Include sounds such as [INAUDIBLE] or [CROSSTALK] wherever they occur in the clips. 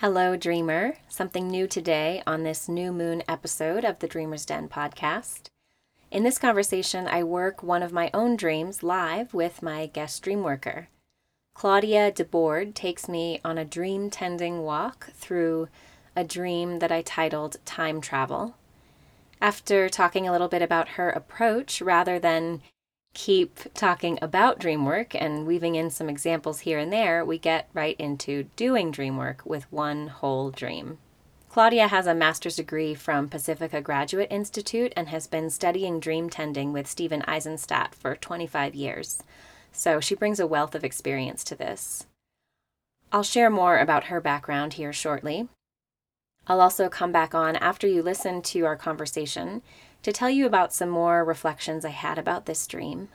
Hello, Dreamer. Something new today on this new moon episode of the Dreamer's Den podcast. In this conversation, I work one of my own dreams live with my guest dream worker. Claudia DeBoard takes me on a dream tending walk through a dream that I titled Time Travel. After talking a little bit about her approach, rather than keep talking about dream work and weaving in some examples here and there, we get right into doing dream work with one whole dream. Claudia has a master's degree from Pacifica Graduate Institute and has been studying dream tending with Stephen Aizenstat for 25 years. So she brings a wealth of experience to this. I'll share more about her background here shortly. I'll also come back on after you listen to our conversation to tell you about some more reflections I had about this dream.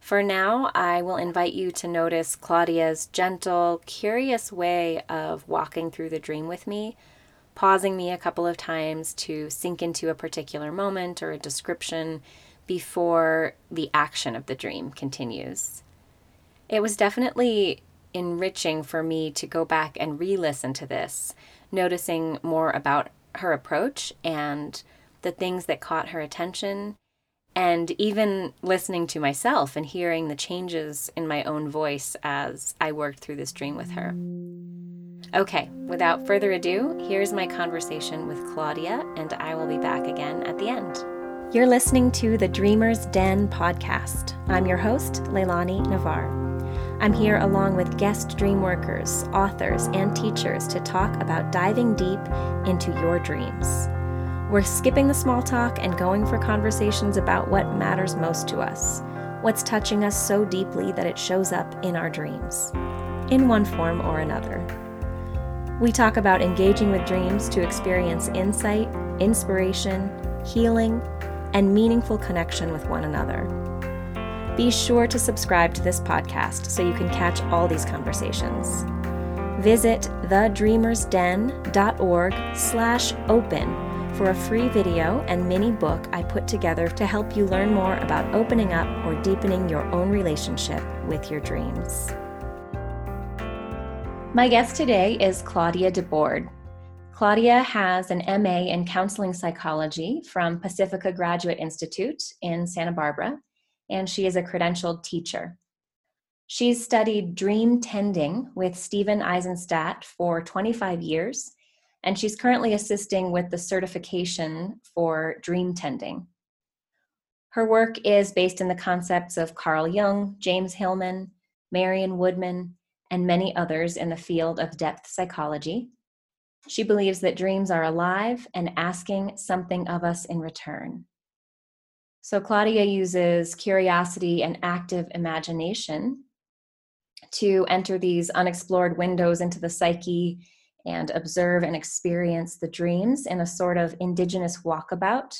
For now, I will invite you to notice Claudia's gentle, curious way of walking through the dream with me, pausing me a couple of times to sink into a particular moment or a description before the action of the dream continues. It was definitely enriching for me to go back and re listen to this, noticing more about her approach and the things that caught her attention, and even listening to myself and hearing the changes in my own voice as I worked through this dream with her. Okay, without further ado, here's my conversation with Claudia, and I will be back again at the end. You're listening to the Dreamer's Den podcast. I'm your host, Leilani Navar. I'm here along with guest dream workers, authors, and teachers to talk about diving deep into your dreams. We're skipping the small talk and going for conversations about what matters most to us, what's touching us so deeply that it shows up in our dreams, in one form or another. We talk about engaging with dreams to experience insight, inspiration, healing, and meaningful connection with one another. Be sure to subscribe to this podcast so you can catch all these conversations. Visit thedreamersden.org slash open for a free video and mini book I put together to help you learn more about opening up or deepening your own relationship with your dreams. My guest today is Claudia DeBoard. Claudia has an MA in counseling psychology from Pacifica Graduate Institute in Santa Barbara, and she is a credentialed teacher. She's studied dream tending with Stephen Aizenstat for 25 years and she's currently assisting with the certification for dream tending. Her work is based in the concepts of Carl Jung, James Hillman, Marion Woodman, and many others in the field of depth psychology. She believes that dreams are alive and asking something of us in return. So, Claudia uses curiosity and active imagination to enter these unexplored windows into the psyche and observe and experience the dreams in a sort of indigenous walkabout,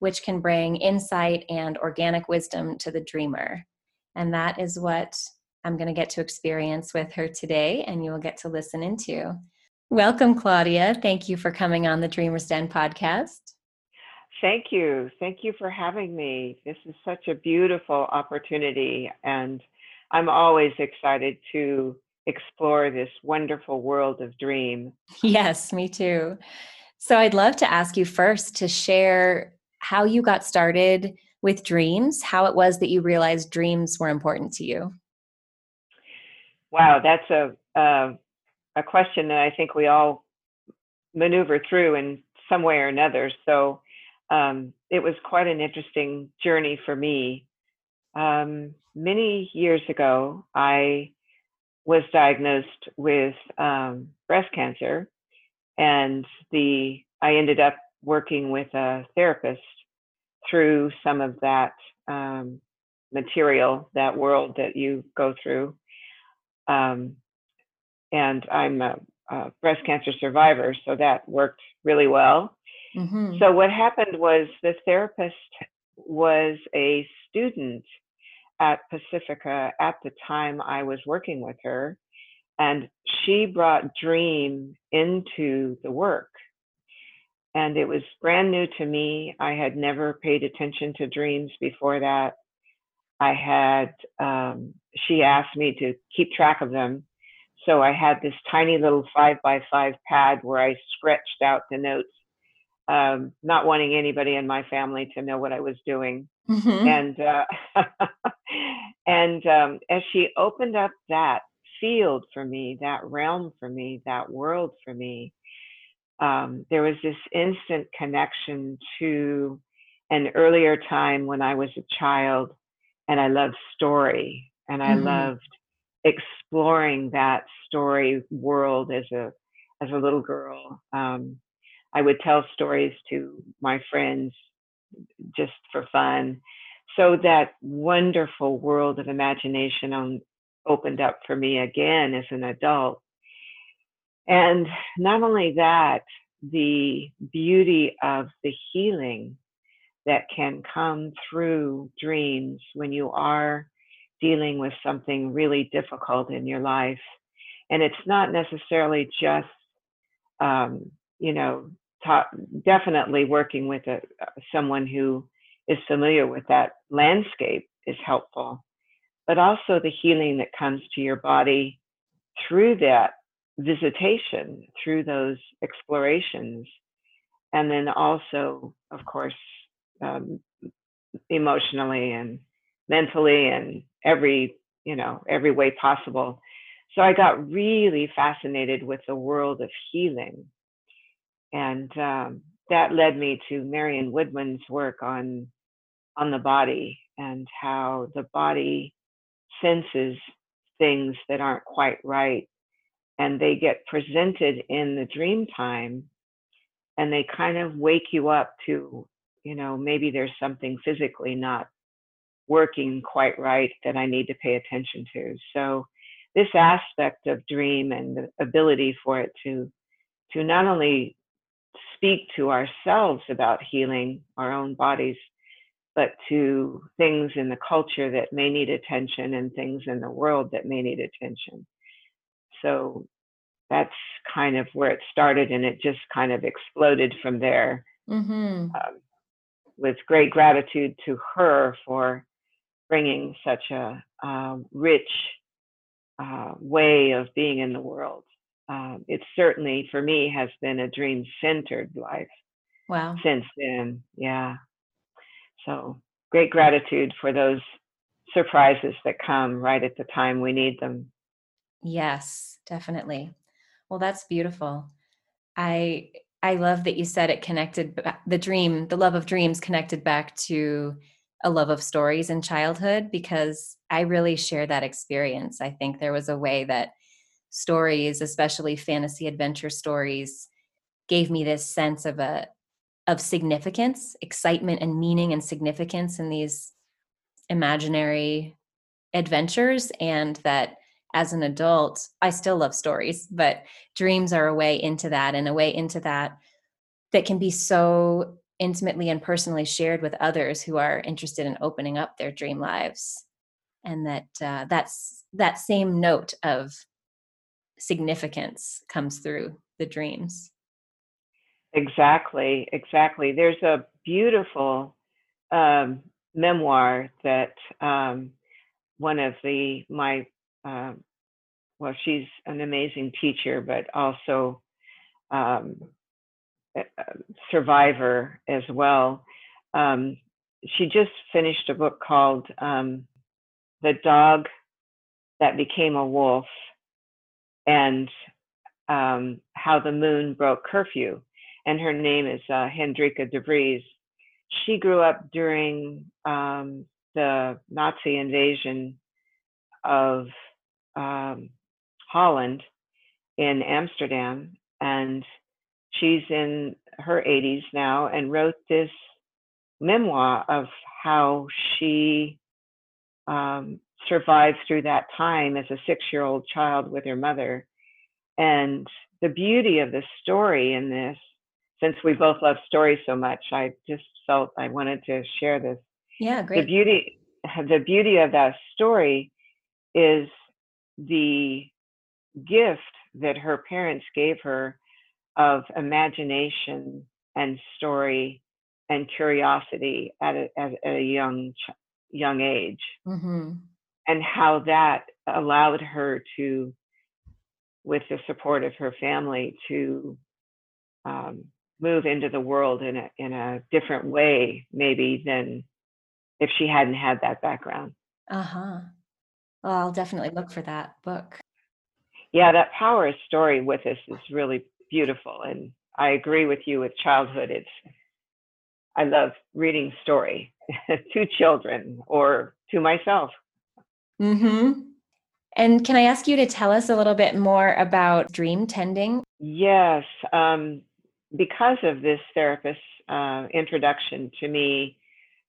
which can bring insight and organic wisdom to the dreamer. And that is what I'm going to get to experience with her today, and you'll get to listen into. Welcome, Claudia. Thank you for coming on the Dreamer's Den podcast. Thank you. Thank you for having me. This is such a beautiful opportunity, and I'm always excited to explore this wonderful world of dream. Yes, me too. So I'd love to ask you first to share how you got started with dreams, how it was that you realized dreams were important to you. Wow, that's a a, a question that I think we all maneuver through in some way or another. So um, it was quite an interesting journey for me. Um, many years ago, I was diagnosed with um, breast cancer, and the I ended up working with a therapist through some of that um, material, that world that you go through. Um, and I'm a, a, breast cancer survivor, so that worked really well. Mm-hmm. So what happened was the therapist was a student at Pacifica at the time I was working with her. And she brought dream into the work. And it was brand new to me. I had never paid attention to dreams before that. I had, um, she asked me to keep track of them. so I had this tiny little five by five pad where I scratched out the notes, um, not wanting anybody in my family to know what I was doing. Mm-hmm. And uh, [LAUGHS] and um, as she opened up that field for me, that realm for me, that world for me, um, there was this instant connection to an earlier time when I was a child and I loved story and I mm-hmm. loved exploring that story world as a as a little girl. Um, I would tell stories to my friends just for fun. So that wonderful world of imagination on, opened up for me again as an adult. And not only that, the beauty of the healing that can come through dreams when you are dealing with something really difficult in your life. And it's not necessarily just, um, you know, ta- definitely working with a, someone who is familiar with that landscape is helpful, but also the healing that comes to your body through that visitation, through those explorations. And then also, of course, um, emotionally and mentally and every you know every way possible. So i got really fascinated with the world of healing and um, that led me to marion woodman's work on on the body and how the body senses things that aren't quite right and they get presented in the dream time and they kind of wake you up to you know maybe there's something physically not working quite right that i need to pay attention to. So this aspect of dream and the ability for it to to not only speak to ourselves about healing our own bodies but to things in the culture that may need attention and things in the world that may need attention so that's kind of where it started and it just kind of exploded from there mm-hmm. um, with great gratitude to her for bringing such a uh, rich uh, way of being in the world. Um, it certainly, for me, has been a dream centered life. Wow. Since then, yeah. So great gratitude for those surprises that come right at the time we need them. Yes, definitely. Well, that's beautiful. I I love that you said it connected the dream, the love of dreams connected back to a love of stories in childhood because I really share that experience. I think there was a way that stories, especially fantasy adventure stories, gave me this sense of a of significance, excitement and meaning and significance in these imaginary adventures and that as an adult, I still love stories, but dreams are a way into that and a way into that that can be so intimately and personally shared with others who are interested in opening up their dream lives. And that uh, that's that same note of significance comes through the dreams. Exactly, exactly. There's a beautiful um, memoir that um, one of the my um, well, she's an amazing teacher, but also um, survivor as well. Um, she just finished a book called um, The Dog That Became a Wolf and um, How the Moon Broke Curfew. And her name is uh, Hendrika de Vries. She grew up during um, the Nazi invasion of um, Holland in Amsterdam, and she's in her 80s now and wrote this memoir of how she um, survived through that time as a six year old child with her mother. And the beauty of the story in this, since we both love stories so much, I just felt I wanted to share this. Yeah, great. The beauty, the beauty of that story is the gift that her parents gave her of imagination and story and curiosity at a, at a young young age mm-hmm. And how that allowed her to with the support of her family, to um, move into the world in a in a different way, maybe than if she hadn't had that background. Uh huh. Well, I'll definitely look for that book. Yeah, that power story with us is really beautiful, and I agree with you with childhood. It's I love reading story [LAUGHS] to children or to myself. Hmm. And can I ask you to tell us a little bit more about dream tending? Yes, um, because of this therapist's uh, introduction to me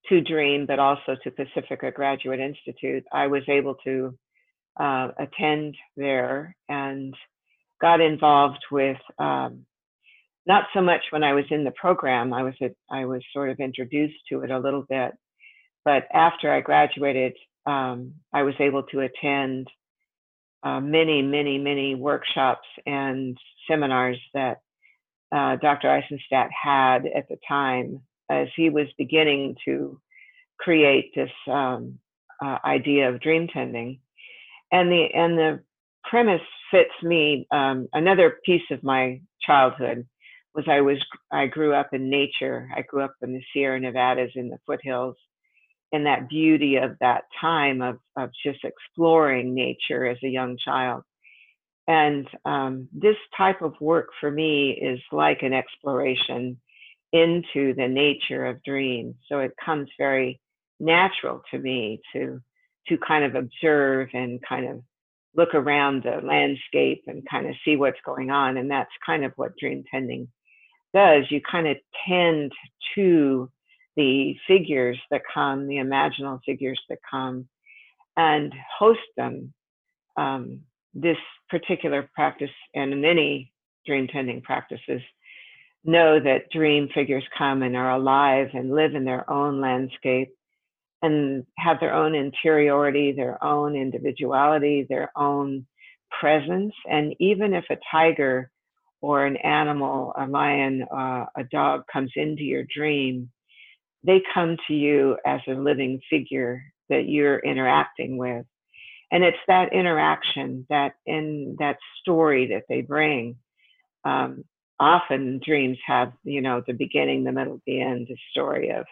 to Dream, but also to Pacifica Graduate Institute, I was able to uh, attend there and got involved with um, not so much when I was in the program. I was a, I was sort of introduced to it a little bit, but after I graduated, um, I was able to attend uh, many, many, many workshops and seminars that uh, Dr. Aizenstat had at the time as he was beginning to create this um, uh, idea of dream tending. And the and the premise fits me. Um, another piece of my childhood was I was I grew up in nature. I grew up in the Sierra Nevadas in the foothills, and that beauty of that time of of just exploring nature as a young child. And um, this type of work for me is like an exploration into the nature of dreams. So it comes very natural to me to to kind of observe and kind of look around the landscape and kind of see what's going on. And that's kind of what dream tending does. You kind of tend to the figures that come, the imaginal figures that come, and host them. Um, this particular practice and many dream tending practices know that dream figures come and are alive and live in their own landscape and have their own interiority, their own individuality, their own presence. And even if a tiger or an animal, a lion, uh, a dog comes into your dream, they come to you as a living figure that you're interacting with. And it's that interaction, that in that story that they bring. Um, often dreams have, you know, the beginning, the middle, the end, the story of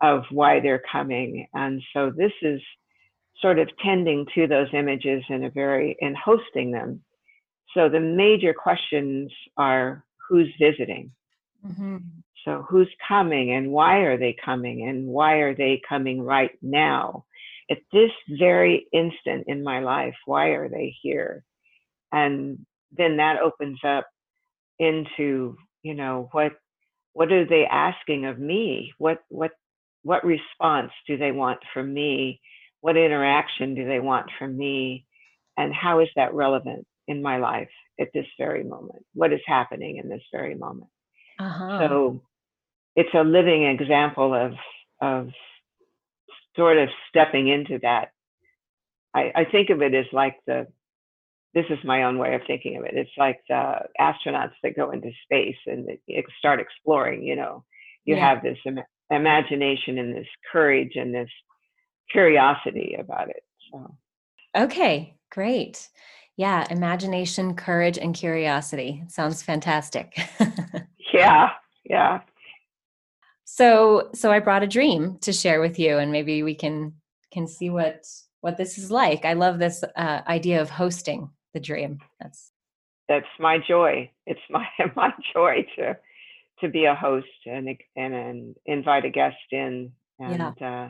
of why they're coming. And so this is sort of tending to those images in a very in hosting them. So the major questions are who's visiting? Mm-hmm. So who's coming and why are they coming and why are they coming right now? At this very instant in my life, why are they here? And then that opens up into, you know, what what are they asking of me? What what what response do they want from me? What interaction do they want from me? And how is that relevant in my life at this very moment? What is happening in this very moment? Uh-huh. So it's a living example of of sort of stepping into that. I, I think of it as like the this is my own way of thinking of it. It's like the astronauts that go into space and start exploring. You know, you yeah. have this imagination and this courage and this curiosity about it. So. Okay, great. Yeah, imagination, courage, and curiosity sounds fantastic. [LAUGHS] yeah, yeah. So, so I brought a dream to share with you, and maybe we can can see what what this is like. I love this uh, idea of hosting the dream. That's that's my joy. It's [LAUGHS] my my joy to to be a host and and, and invite a guest in and yeah. uh,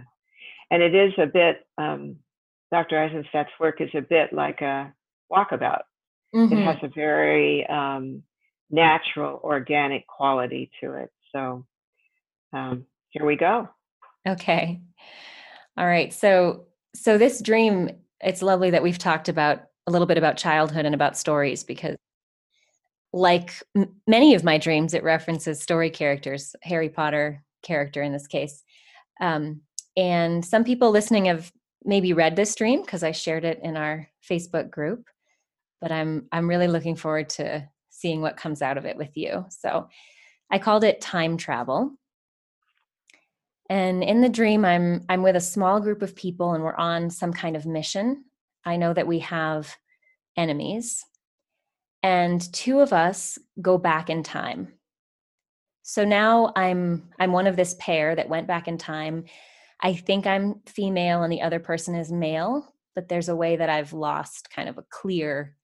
and it is a bit um, Dr. Aizenstat's work is a bit like a walkabout. Mm-hmm. It has a very um, natural, organic quality to it. So um, here we go. Okay. All right. So so this dream, it's lovely that we've talked about a little bit about childhood and about stories because like m- many of my dreams, it references story characters, Harry Potter character in this case. Um, and some people listening have maybe read this dream because I shared it in our Facebook group. But I'm I'm really looking forward to seeing what comes out of it with you. So I called it time travel. And in the dream, I'm I'm with a small group of people and we're on some kind of mission. I know that we have enemies and two of us go back in time. So now I'm I'm one of this pair that went back in time. I think I'm female and the other person is male, but there's a way that I've lost kind of a clear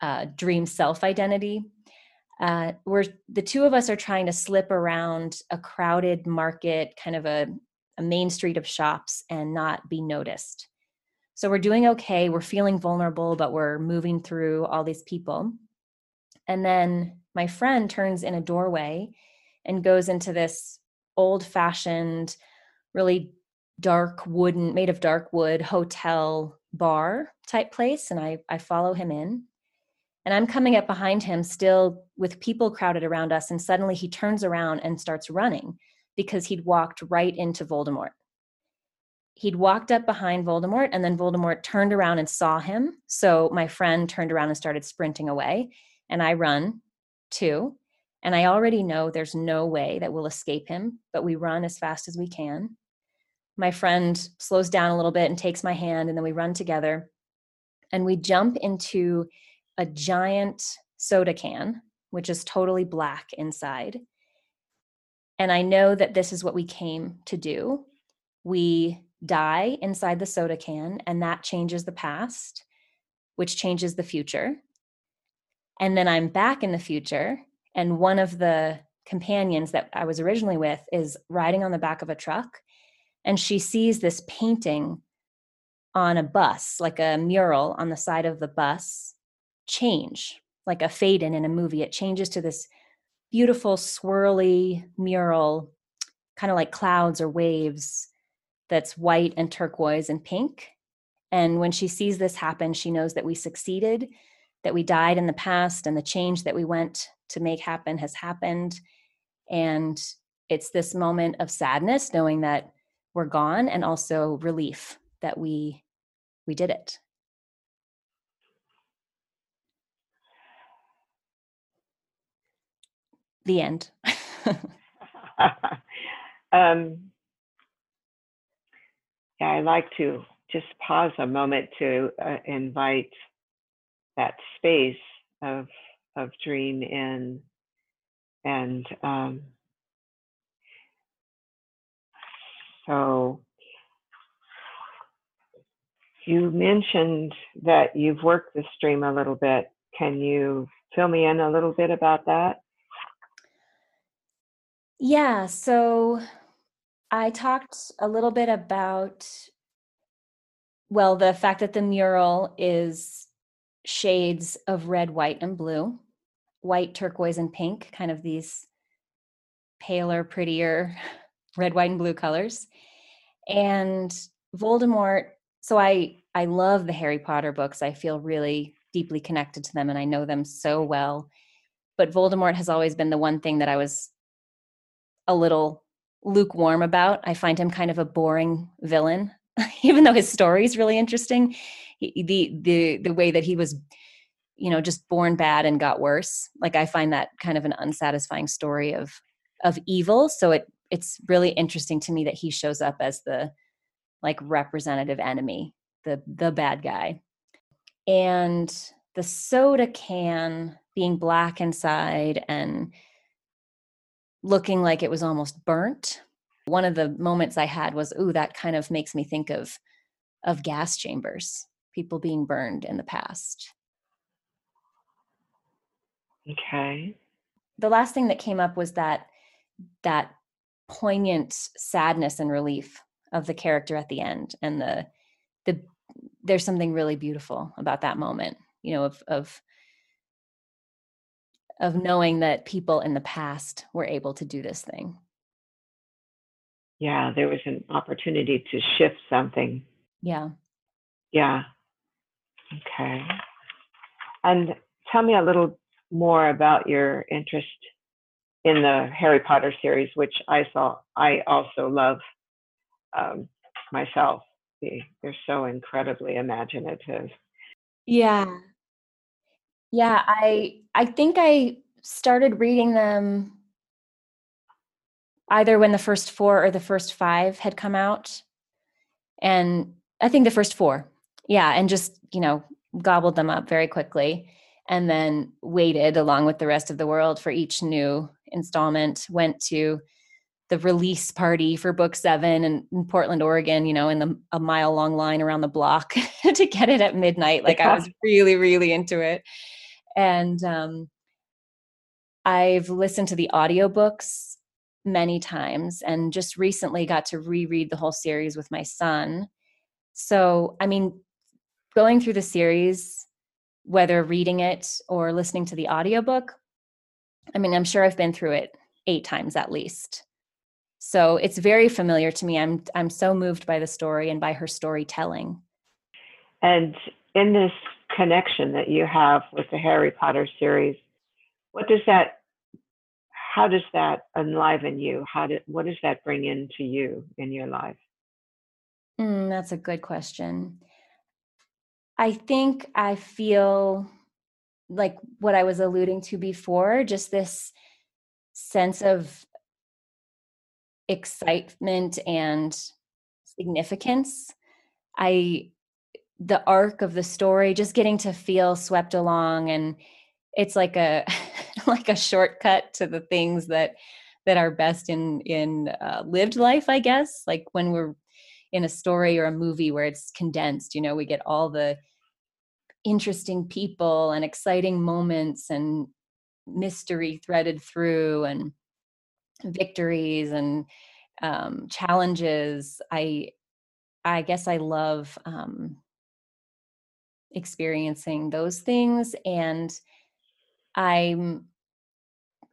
uh, dream self identity. Uh, we're the two of us are trying to slip around a crowded market, kind of a, a main street of shops, and not be noticed. So we're doing okay. We're feeling vulnerable, but we're moving through all these people. And then my friend turns in a doorway and goes into this old fashioned, really dark wooden, made of dark wood hotel bar type place. And I, I follow him in. And I'm coming up behind him, still with people crowded around us. And suddenly he turns around and starts running because he'd walked right into Voldemort. He'd walked up behind Voldemort, and then Voldemort turned around and saw him. So my friend turned around and started sprinting away. And I run too. And I already know there's no way that we'll escape him, but we run as fast as we can. My friend slows down a little bit and takes my hand, and then we run together. And we jump into a giant soda can, which is totally black inside. And I know that this is what we came to do. We die inside the soda can, and that changes the past, which changes the future. And then I'm back in the future, and one of the companions that I was originally with is riding on the back of a truck, and she sees this painting on a bus, like a mural on the side of the bus change, like a fade in in a movie. It changes to this beautiful, swirly mural, kind of like clouds or waves, that's white and turquoise and pink. And when she sees this happen, she knows that we succeeded, that we died in the past, and the change that we went to make happen has happened. And it's this moment of sadness, knowing that we're gone, and also relief that we we did it. The end. [LAUGHS] [LAUGHS] um, yeah, I like to just pause a moment to uh, invite that space of of dream in, and um, so you mentioned that you've worked the stream a little bit. Can you fill me in a little bit about that? Yeah, so I talked a little bit about, well, the fact that the mural is shades of red, white, and blue, white, turquoise, and pink, kind of these paler, prettier [LAUGHS] red, white, and blue colors. And Voldemort, so I I love the Harry Potter books. I feel really deeply connected to them and I know them so well. But Voldemort has always been the one thing that I was a little lukewarm about. I find him kind of a boring villain, [LAUGHS] even though his story is really interesting. He, the the the way that he was, you know, just born bad and got worse. Like I find that kind of an unsatisfying story of of evil. So it it's really interesting to me that he shows up as the like representative enemy, the the bad guy. And the soda can being black inside and looking like it was almost burnt. One of the moments I had was, ooh, that kind of makes me think of of gas chambers, people being burned in the past. Okay. The last thing that came up was that that poignant sadness and relief of the character at the end and the the there's something really beautiful about that moment you know of of of knowing that people in the past were able to do this thing. Yeah, there was an opportunity to shift something. Yeah. Yeah. Okay. And tell me a little more about your interest in the Harry Potter series, which I saw I also love um, myself. They're so incredibly imaginative. Yeah, yeah, I I think I started reading them either when the first four or the first five had come out. And I think the first four. Yeah, and just, you know, gobbled them up very quickly. and then waited along with the rest of the world for each new installment. Went to the release party for book seven in, in Portland, Oregon, you know, in the a mile long line around the block [LAUGHS] to get it at midnight. Like I was really, really into it. And um, I've listened to the audiobooks many times and just recently got to reread the whole series with my son. So, I mean, going through the series, whether reading it or listening to the audiobook, I mean, I'm sure I've been through it eight times at least. So it's very familiar to me. I'm I'm so moved by the story and by her storytelling. And in this connection that you have with the Harry Potter series, what does that how does that enliven you? How did what does that bring into you in your life? Mm, that's a good question. I think I feel like what I was alluding to before, just this sense of excitement and significance. I the arc of the story, just getting to feel swept along and it's like a [LAUGHS] like a shortcut to the things that that are best in in uh, lived life i guess. Like when we're in a story or a movie where it's condensed you know we get all the interesting people and exciting moments and mystery threaded through and victories and um, challenges. I i guess i love um, experiencing those things and I'm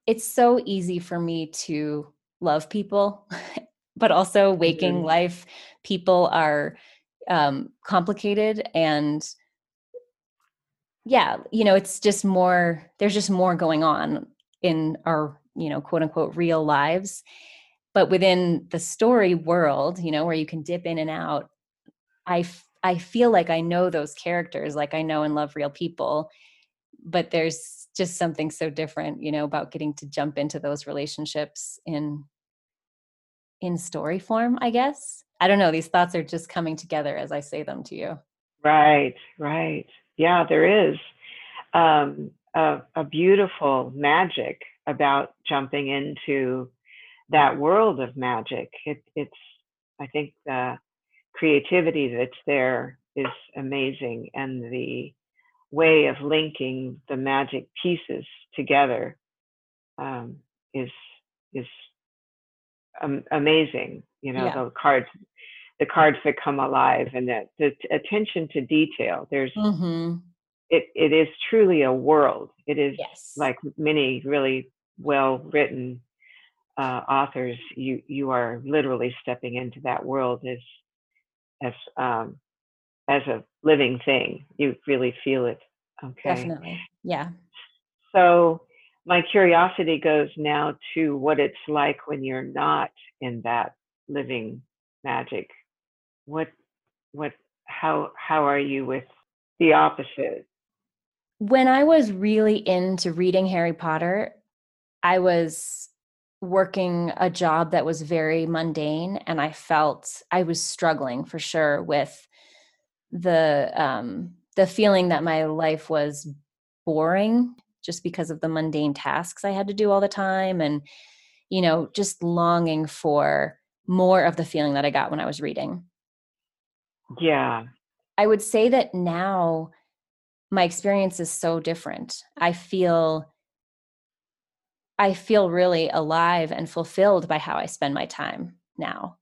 it's so easy for me to love people, [LAUGHS] but also waking mm-hmm. life people are um, complicated and yeah, you know, it's just more there's just more going on in our, you know, quote unquote real lives. But within the story world, you know, where you can dip in and out, I I feel like I know those characters like I know and love real people, but there's just something so different you know about getting to jump into those relationships in in story form i guess. I don't know these thoughts are just coming together as i say them to you. Right right. Yeah there is um, a, a beautiful magic about jumping into that world of magic. It, it's i think the creativity that's there is amazing and the way of linking the magic pieces together um, is is um, amazing. You know, yeah. the cards, the cards that come alive, and that the attention to detail. There's mm-hmm. it. It is truly a world. It is yes. like many really well written uh, authors. You you are literally stepping into that world as as um, as a living thing. You really feel it. Okay. Definitely. Yeah. So my curiosity goes now to what it's like when you're not in that living magic. What what how how are you with the opposite? When I was really into reading Harry Potter, I was working a job that was very mundane and I felt I was struggling for sure with the um the feeling that my life was boring just because of the mundane tasks I had to do all the time and you know just longing for more of the feeling that I got when I was reading. Yeah. I would say that now my experience is so different. I feel I feel really alive and fulfilled by how I spend my time now.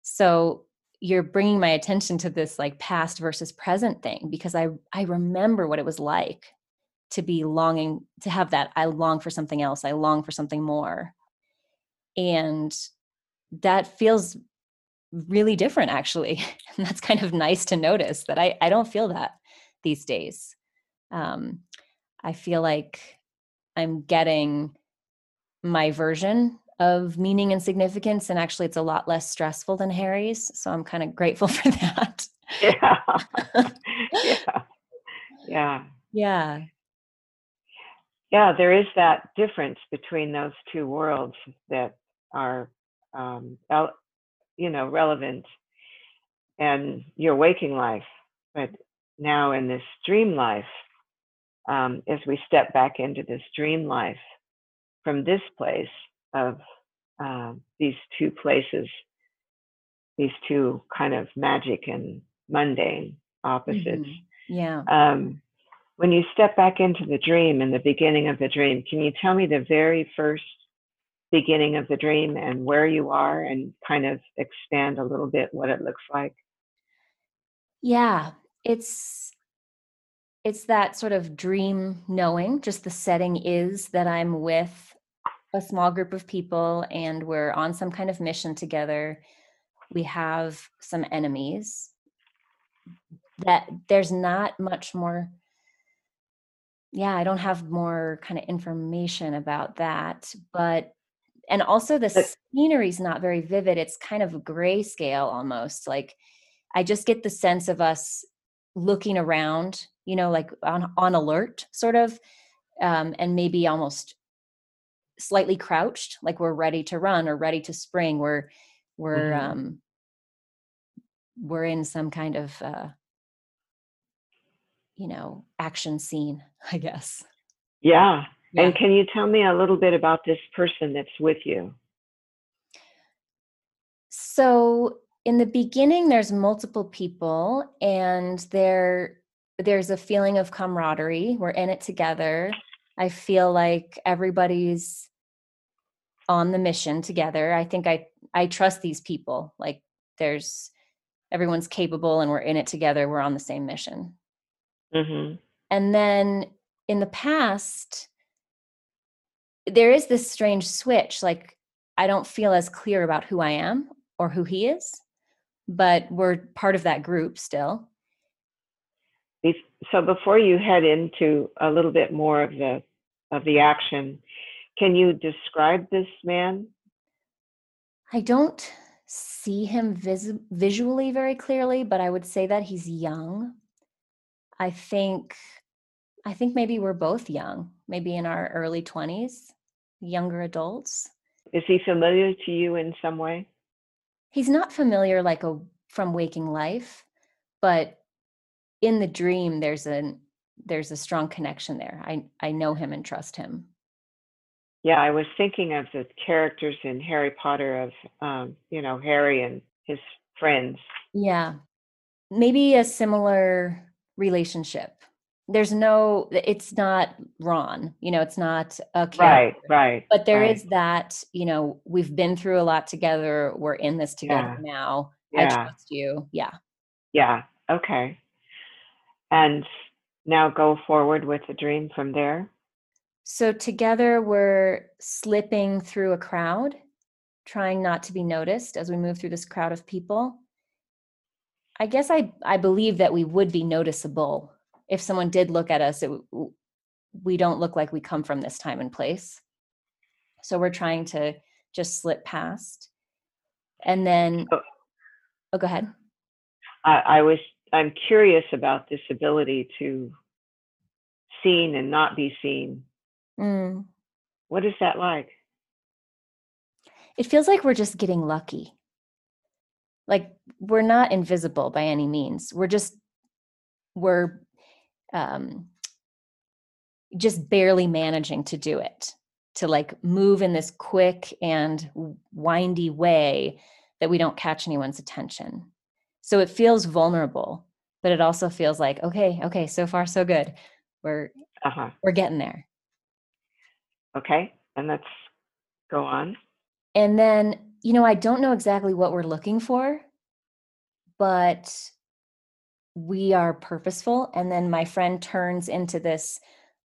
So you're bringing my attention to this like past versus present thing because i i remember what it was like to be longing to have that i long for something else. I long for something more. And that feels really different actually. And [LAUGHS] that's kind of nice to notice that i i don't feel that these days. Um i feel like i'm getting my version of meaning and significance and actually it's a lot less stressful than harry's so i'm kind of grateful [LAUGHS] for that. Yeah. [LAUGHS] Yeah. Yeah. Yeah. Yeah there is that difference between those two worlds that are um you know relevant and your waking life but now in this dream life um, as we step back into this dream life from this place of uh, these two places, these two kind of magic and mundane opposites. Mm-hmm. Yeah. Um, when you step back into the dream in the beginning of the dream, can you tell me the very first beginning of the dream and where you are and kind of expand a little bit what it looks like? Yeah, it's it's that sort of dream knowing, just the setting is that I'm with a small group of people and we're on some kind of mission together. We have some enemies. That there's not much more yeah, I don't have more kind of information about that, but and also the scenery is not very vivid. It's kind of grayscale almost. Like I just get the sense of us looking around, you know, like on on alert, sort of, um, and maybe almost slightly crouched, like we're ready to run or ready to spring. We're we're mm-hmm. um, we're in some kind of uh, you know action scene, [LAUGHS] I guess. Yeah. yeah. And can you tell me a little bit about this person that's with you? So in the beginning there's multiple people and there there's a feeling of camaraderie we're in it together i feel like everybody's on the mission together i think i i trust these people like there's everyone's capable and we're in it together we're on the same mission mm-hmm. and then in the past there is this strange switch like i don't feel as clear about who i am or who he is but we're part of that group still. So before you head into a little bit more of the of the action, can you describe this man? I don't see him vis- visually very clearly, but I would say that he's young. I think I think maybe we're both young, maybe in our early 20s, younger adults. Is he familiar to you in some way? he's not familiar like a from waking life but in the dream there's an there's a strong connection there i i know him and trust him yeah i was thinking of the characters in harry potter of um you know harry and his friends yeah maybe a similar relationship there's no it's not ron you know it's not a character. right right but there right. is that you know we've been through a lot together we're in this together yeah. now yeah. i trust you yeah yeah okay and now go forward with the dream from there so together we're slipping through a crowd trying not to be noticed as we move through this crowd of people i guess i i believe that we would be noticeable if someone did look at us, it, we don't look like we come from this time and place. So we're trying to just slip past. And then, oh, oh go ahead. I, I was, I'm curious about this ability to seen and not be seen. Mm. What is that like? It feels like we're just getting lucky. Like we're not invisible by any means. We're just, we're um, just barely managing to do it to like move in this quick and windy way that we don't catch anyone's attention so it feels vulnerable but it also feels like okay okay so far so good we're uh-huh. we're getting there okay and let's go on. And then you know i don't know exactly what we're looking for but we are purposeful and then my friend turns into this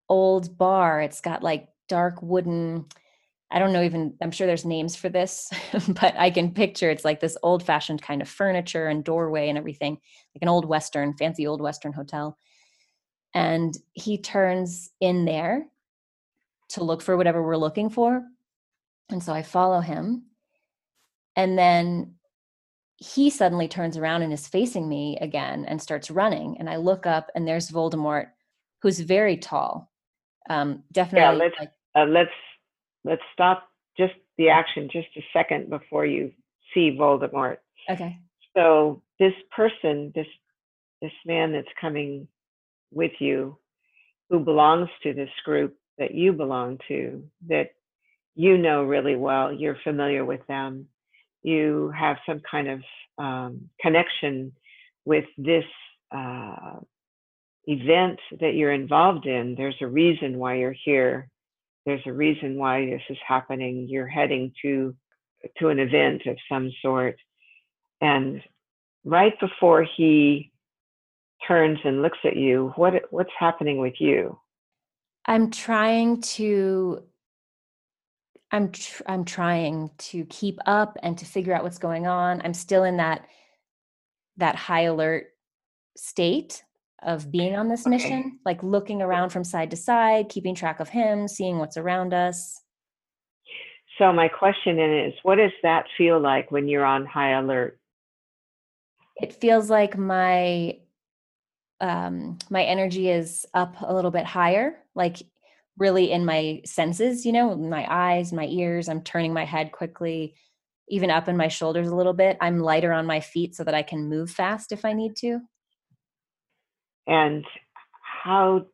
old bar. It's got like dark wooden i don't know even i'm sure there's names for this [LAUGHS] but i can picture it's like this old fashioned kind of furniture and doorway and everything like an old western fancy old western hotel. And he turns in there to look for whatever we're looking for and so i follow him and then he suddenly turns around and is facing me again and starts running. And I look up and there's Voldemort, who's very tall. Um, definitely. Yeah, let's like, uh, let's let's stop just the action just a second before you see Voldemort. Okay. So this person, this this man that's coming with you, who belongs to this group that you belong to, that you know really well, you're familiar with them, you have some kind of um, connection with this uh, event that you're involved in. There's a reason why you're here. There's a reason why this is happening. You're heading to to an event of some sort, and right before he turns and looks at you, what what's happening with you? I'm trying to I'm tr- I'm trying to keep up and to figure out what's going on. I'm still in that that high alert state of being on this mission, like looking around from side to side, keeping track of him, seeing what's around us. So my question then is, what does that feel like when you're on high alert? It feels like my um my energy is up a little bit higher, like really in my senses, you know, my eyes, my ears, I'm turning my head quickly, even up in my shoulders a little bit. I'm lighter on my feet so that I can move fast if I need to. And how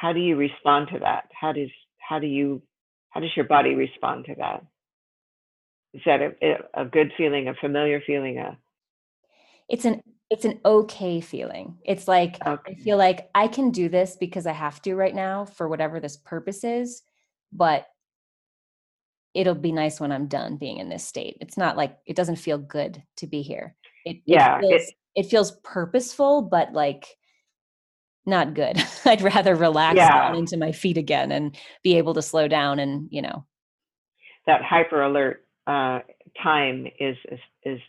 how do you respond to that? How does how do you how does your body respond to that? Is that a, a good feeling, a familiar feeling? A It's an it's an okay feeling. It's like I feel like I can do this because I have to right now for whatever this purpose is, but it'll be nice when I'm done being in this state. It's not like it doesn't feel good to be here. It it yeah, feels it, it feels purposeful, but like not good. [LAUGHS] I'd rather relax down yeah, into my feet again and be able to slow down and, you know. that hyper alert uh, time is is is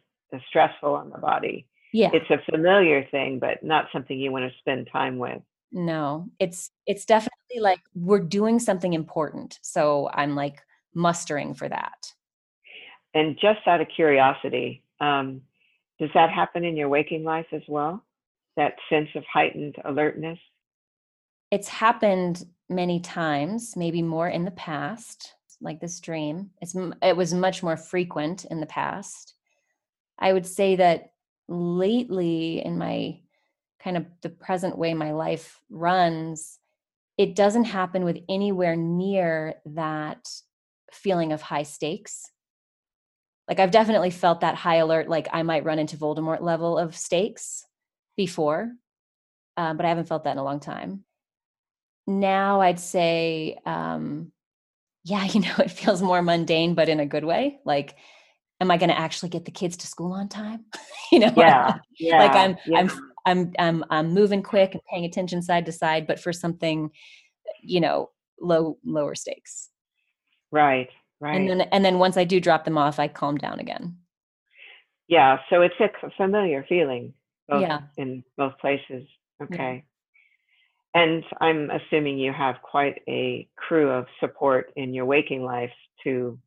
stressful on the body. Yeah. It's a familiar thing, but not something you want to spend time with. No. It's it's definitely like we're doing something important. So I'm like mustering for that. And just out of curiosity, um, does that happen in your waking life as well? That sense of heightened alertness? It's happened many times, maybe more in the past, like this dream. It's it was much more frequent in the past. I would say that lately in my kind of the present way my life runs, it doesn't happen with anywhere near that feeling of high stakes. Like I've definitely felt that high alert, like I might run into Voldemort level of stakes before, uh, but I haven't felt that in a long time. Now I'd say, um, yeah, [LAUGHS] you know, it feels more mundane, but in a good way. Like, am I going to actually get the kids to school on time? [LAUGHS] you know, Yeah, [LAUGHS] like I'm, yeah, I'm, I'm, I'm, I'm moving quick and paying attention side to side, but for something, you know, low, lower stakes. right, Right. And then, and then once I do drop them off, I calm down again. Yeah, so it's a familiar feeling both Yeah. in both places. Yeah. Okay. And I'm assuming you have quite a crew of support in your waking life to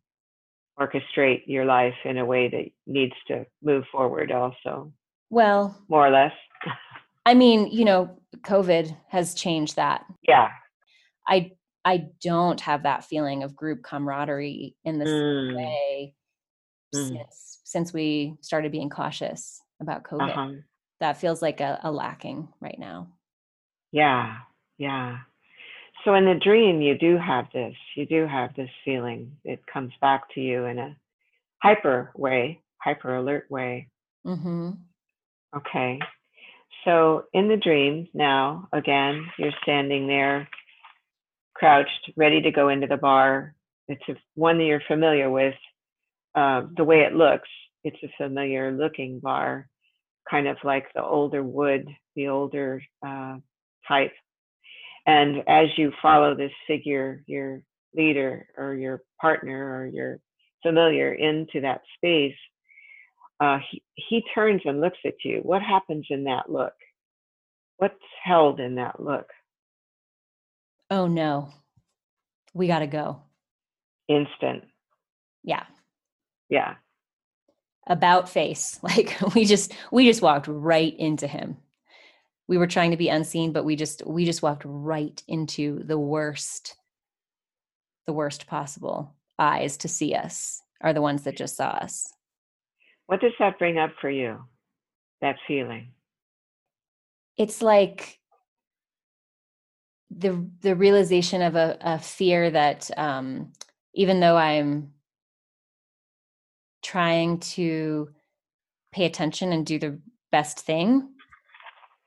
orchestrate your life in a way that needs to move forward also, Well, more or less. [LAUGHS] I mean, you know, COVID has changed that. Yeah. I I don't have that feeling of group camaraderie in the same Mm, way mm, since since we started being cautious about COVID. uh-huh. That feels like a, a lacking right now. Yeah, yeah. So in the dream, you do have this, you do have this feeling. It comes back to you in a hyper way, hyper alert way. Mm-hmm. Okay. So in the dream now, again, you're standing there, crouched, ready to go into the bar. It's a, one that you're familiar with. Uh, the way it looks, it's a familiar looking bar, kind of like the older wood, the older uh, type. And as you follow this figure, your leader or your partner or your familiar into that space, uh, he, he turns and looks at you. What happens in that look? What's held in that look? Oh no, we got to go. Instant. Yeah, Yeah. about face. [LAUGHS] Like we just we just walked right into him. We were trying to be unseen, but we just we just walked right into the worst, the worst possible eyes to see us are the ones that just saw us. What does that bring up for you? That feeling. It's like the the realization of a, a fear that um, even though I'm trying to pay attention and do the best thing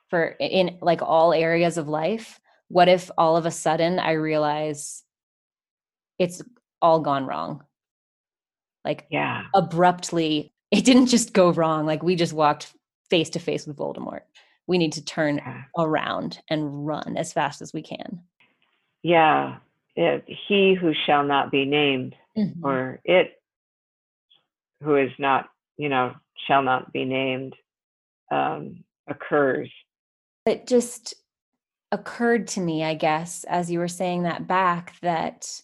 for in like all areas of life, what if all of a sudden I realize it's all gone wrong? Like yeah, abruptly, it didn't just go wrong. Like we just walked face to face with Voldemort. We need to turn yeah. around and run as fast as we can. Yeah, it, he who shall not be named, Mhm. or it who is not, you know, shall not be named, um, occurs. It just occurred to me, I guess, as you were saying that back, that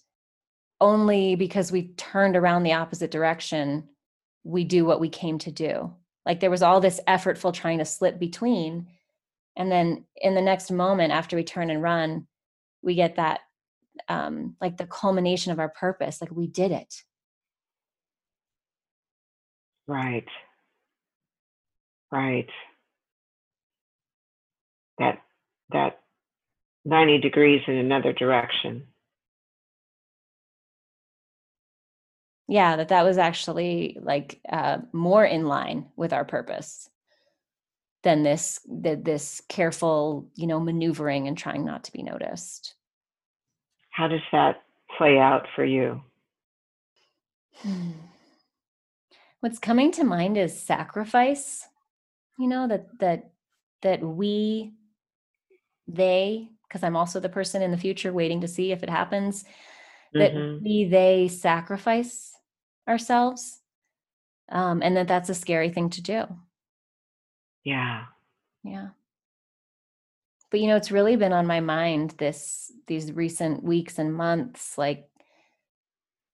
only because we turned around the opposite direction, we do what we came to do. Like there was all this effortful trying to slip between. And then in the next moment, after we turn and run, we get that um, like the culmination of our purpose. Like we did it. Right. Right. That that 90 degrees in another direction. Yeah, that that was actually like uh, more in line with our purpose than this the, this careful, you know, maneuvering and trying not to be noticed. How does that play out for you? Hmm. What's coming to mind is sacrifice. You know that that that we they because I'm also the person in the future waiting to see if it happens that Mhm. we they sacrifice ourselves um, and that that's a scary thing to do. Yeah. Yeah. But you know, it's really been on my mind this these recent weeks and months, like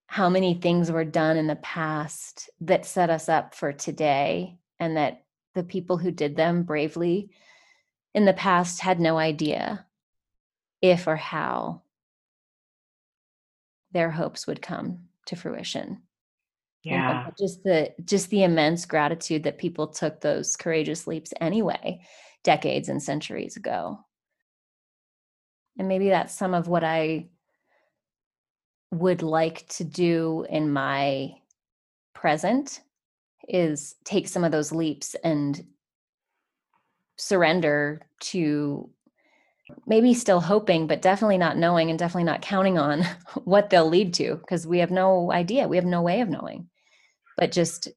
how many things were done in the past that set us up for today, and that the people who did them bravely in the past had no idea if or how their hopes would come to fruition. And, and Yeah. just the just the immense gratitude that people took those courageous leaps anyway, decades and centuries ago. And maybe that's some of what I would like to do in my present is take some of those leaps and surrender to maybe still hoping but definitely not knowing and definitely not counting on [LAUGHS] what they'll lead to because we have no idea. We have no way of knowing. But just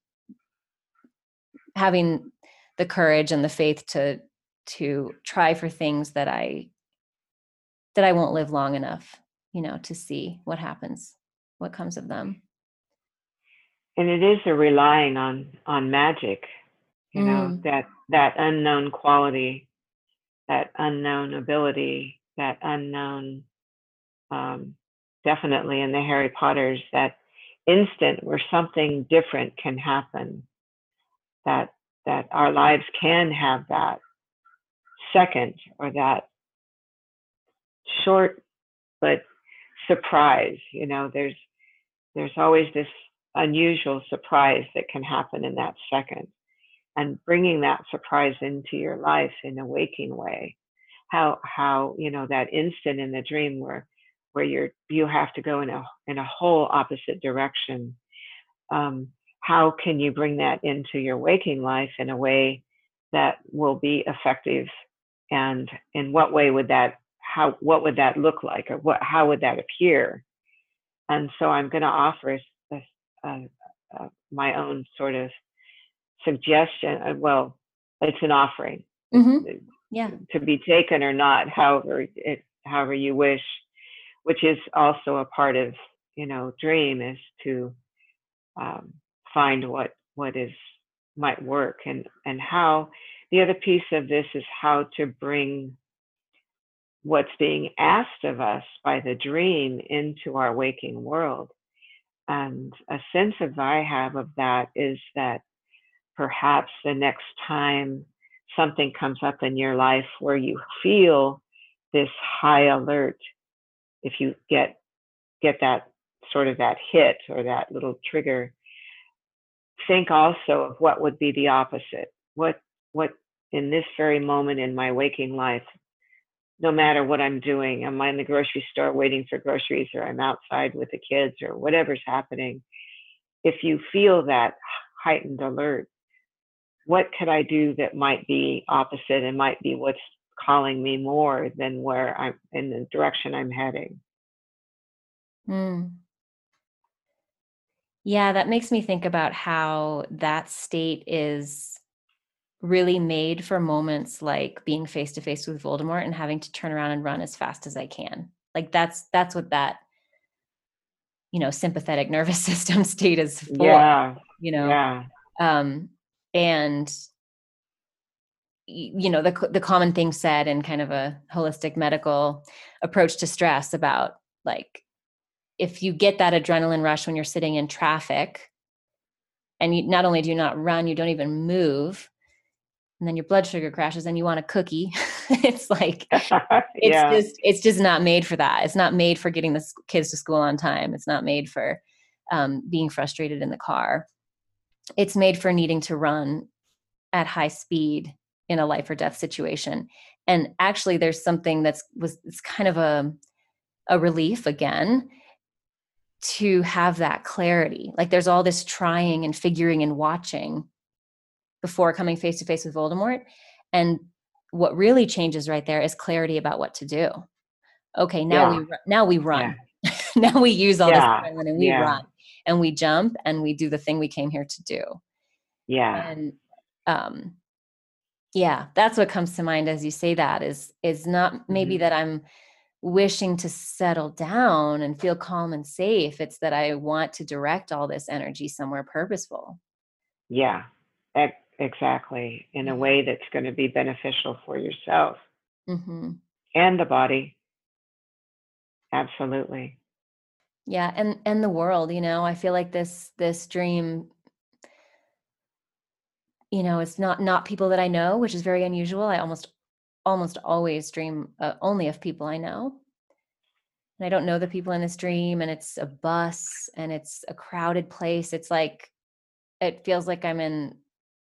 having the courage and the faith to to try for things that i that i won't live long enough you know to see what happens what comes of them. And it is a relying on on magic, you know, Mm. that that unknown quality, that unknown ability, that unknown um definitely in the Harry Potters that instant where something different can happen that that our lives can have that second or that short but surprise you know there's there's always this unusual surprise that can happen in that second and bringing that surprise into your life in a waking way. How how you know that instant in the dream where where you're you have to go in a in a whole opposite direction. Um, how can you bring that into your waking life in a way that will be effective? And in what way would that how what would that look like or what how would that appear? And so i'm going to offer a, a, a, my own sort of suggestion uh, well it's an offering. Hmm yeah. to be taken or not however it however you wish which is also a part of you know dream is to um, find what what is might work and and how. The other piece of this is how to bring what's being asked of us by the dream into our waking world. And a sense of i have of that is that perhaps the next time something comes up in your life where you feel this high alert if you get get that sort of that hit or that little trigger think also of what would be the opposite what what in this very moment in my waking life no matter what I'm doing. Am I'm in the grocery store waiting for groceries, or I'm outside with the kids, or whatever's happening. If you feel that heightened alert, what could I do that might be opposite and might be what's calling me more than where I'm in the direction I'm heading? Mm. Yeah, that makes me think about how that state is really made for moments like being face to face with Voldemort and having to turn around and run as fast as I can. Like that's that's what that you know sympathetic [LAUGHS] nervous system state is for. Yeah. You know. Yeah. Um and you know the the common thing said in kind of a holistic medical approach to stress about like if you get that adrenaline rush when you're sitting in traffic and you not only do you not run you don't even move and then your blood sugar crashes and you want a cookie. [LAUGHS] It's like [LAUGHS] it's yeah. just it's just not made for that. It's not made for getting the kids to school on time. It's not made for um, being frustrated in the car it's made for needing to run at high speed in a life or death situation. And actually there's something that's was it's kind of a a relief again to have that clarity. Like there's all this trying and figuring and watching before coming face to face with Voldemort. And what really changes right there is clarity about what to do. Okay now Yeah. we now we run. [LAUGHS] Now we use all Yeah. this adrenaline and we Yeah. run and we jump and we do the thing we came here to do Yeah. and um yeah that's what comes to mind as you say that is is not maybe Mhm. that i'm wishing to settle down and feel calm and safe it's that i want to direct all this energy somewhere purposeful Yeah. Ex- Exactly. In a way that's going to be beneficial for yourself hmm and the body. Absolutely. Yeah and and the world you know i feel like this this dream you know it's not not people that i know which is very unusual i almost almost always dream uh, only of people i know and i don't know the people in this dream and it's a bus and it's a crowded place it's like it feels like i'm in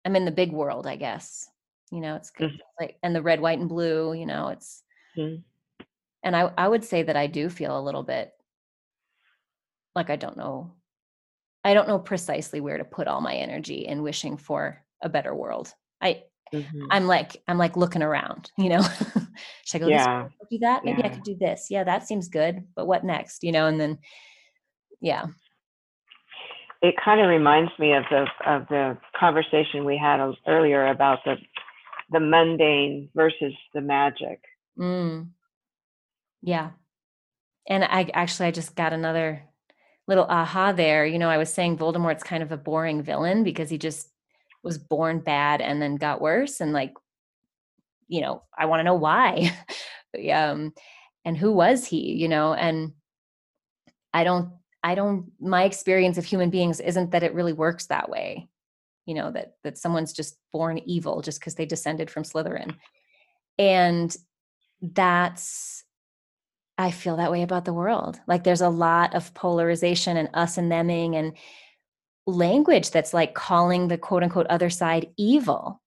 i'm in the big world i guess you know it's Mhm. like and the red white and blue you know it's Mhm. and i i would say that i do feel a little bit like i don't know i don't know precisely where to put all my energy in wishing for a better world i Mhm. i'm like i'm like looking around you know [LAUGHS] should i go this way? Yeah. do that maybe i could do this yeah that seems good but what next you know and then yeah It kind of reminds me of the of the conversation we had earlier about the the mundane versus the magic. mm. yeah and i actually i just got another little aha there. You know i was saying voldemort's kind of a boring villain because he just was born bad and then got worse and like you know i want to know why. [LAUGHS] Um and who was he you know? And i don't i don't my experience of human beings isn't that it really works that way you know that that someone's just born evil just because they descended from slytherin. And that's i feel that way about the world. Like there's a lot of polarization and us and theming and language that's like calling the quote unquote other side evil.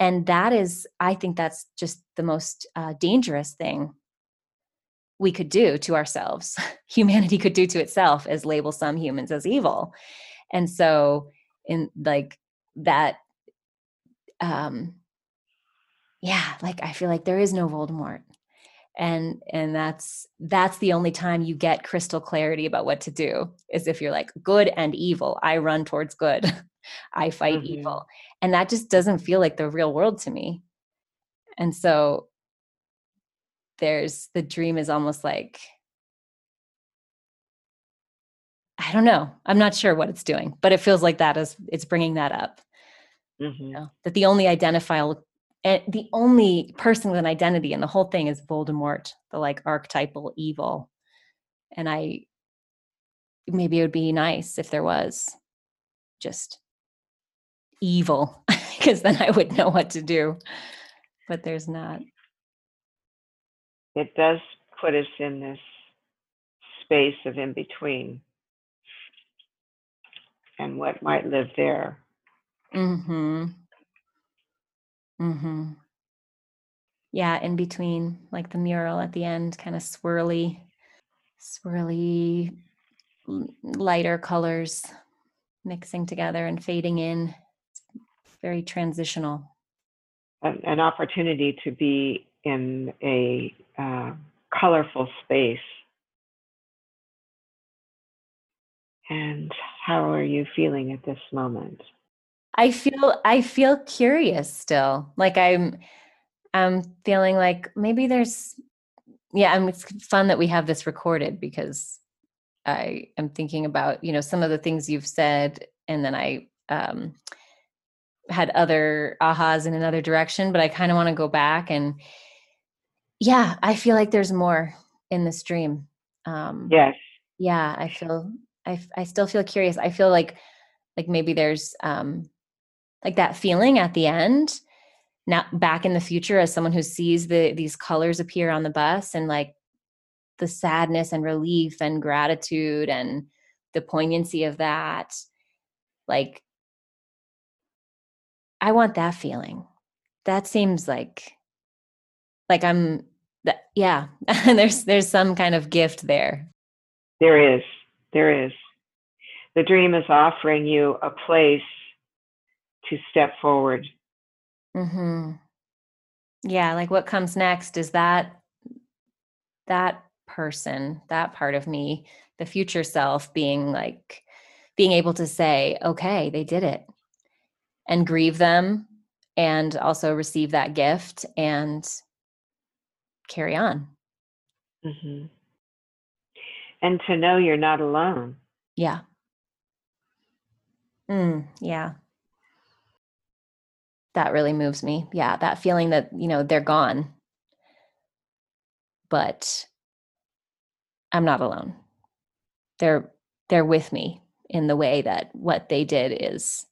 And that is i think that's just the most uh, dangerous thing we could do to ourselves. [LAUGHS] Humanity could do to itself is label some humans as evil. And so in like that um yeah like i feel like there is no voldemort and and that's that's the only time you get crystal clarity about what to do is if you're like good and evil. I run towards good. [LAUGHS] I fight Mhm. evil. And that just doesn't feel like the real world to me. And so there's the dream is almost like i don't know. I'm not sure what it's doing but it feels like that is it's bringing that up. Mhm. you know, that the only identifiable and the only person with an identity in the whole thing is Voldemort, the like archetypal evil. And I maybe it would be nice if there was just evil, [LAUGHS] because then I would know what to do. But there's not. It does put us in this space of in between and what might live there. Mm-hmm. Mm-hmm. yeah, in between, like the mural at the end, kind of swirly, swirly, lighter colors mixing together and fading in. It's very transitional. An, an opportunity to be in a uh, colorful space. And how are you feeling at this moment? I feel I feel curious still. Like I'm I'm feeling like maybe there's yeah, and it's fun that we have this recorded because I am thinking about, you know, some of the things you've said and then I um had other ahas in another direction, but I kind of want to go back and yeah, I feel like there's more in this dream. Um Yes. Yeah, I feel I I still feel curious. I feel like like maybe there's um like that feeling at the end now back in the future as someone who sees the these colors appear on the bus and like the sadness and relief and gratitude and the poignancy of that like i want that feeling. That seems like like i'm that yeah [LAUGHS] there's there's some kind of gift there. There is. There is. The dream is offering you a place to step forward Mhm. Yeah, like what comes next is that that person, that part of me, the future self being like being able to say, "Okay, they did it." And grieve them and also receive that gift and carry on. hmm And to know you're not alone. Yeah. Mm, yeah that really moves me. Yeah, that feeling that, you know, they're gone. But I'm not alone. They're they're with me in the way that what they did is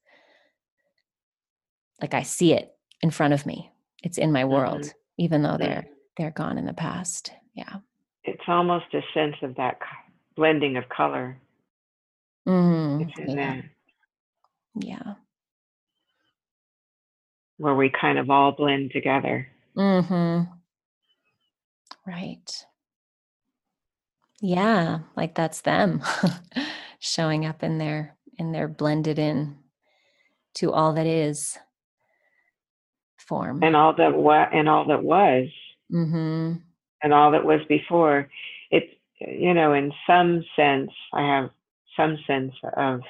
like I see it in front of me. It's in my world mm-hmm. even though they're they're gone in the past. Yeah. It's almost a sense of that blending of color. Mm, yeah. yeah where we kind of all blend together. Mhm. Right. Yeah, like that's them [LAUGHS] showing up in their in their blended in to all that is form and all that what and all that was mm-hmm. and all that was before it you know in some sense i have some sense of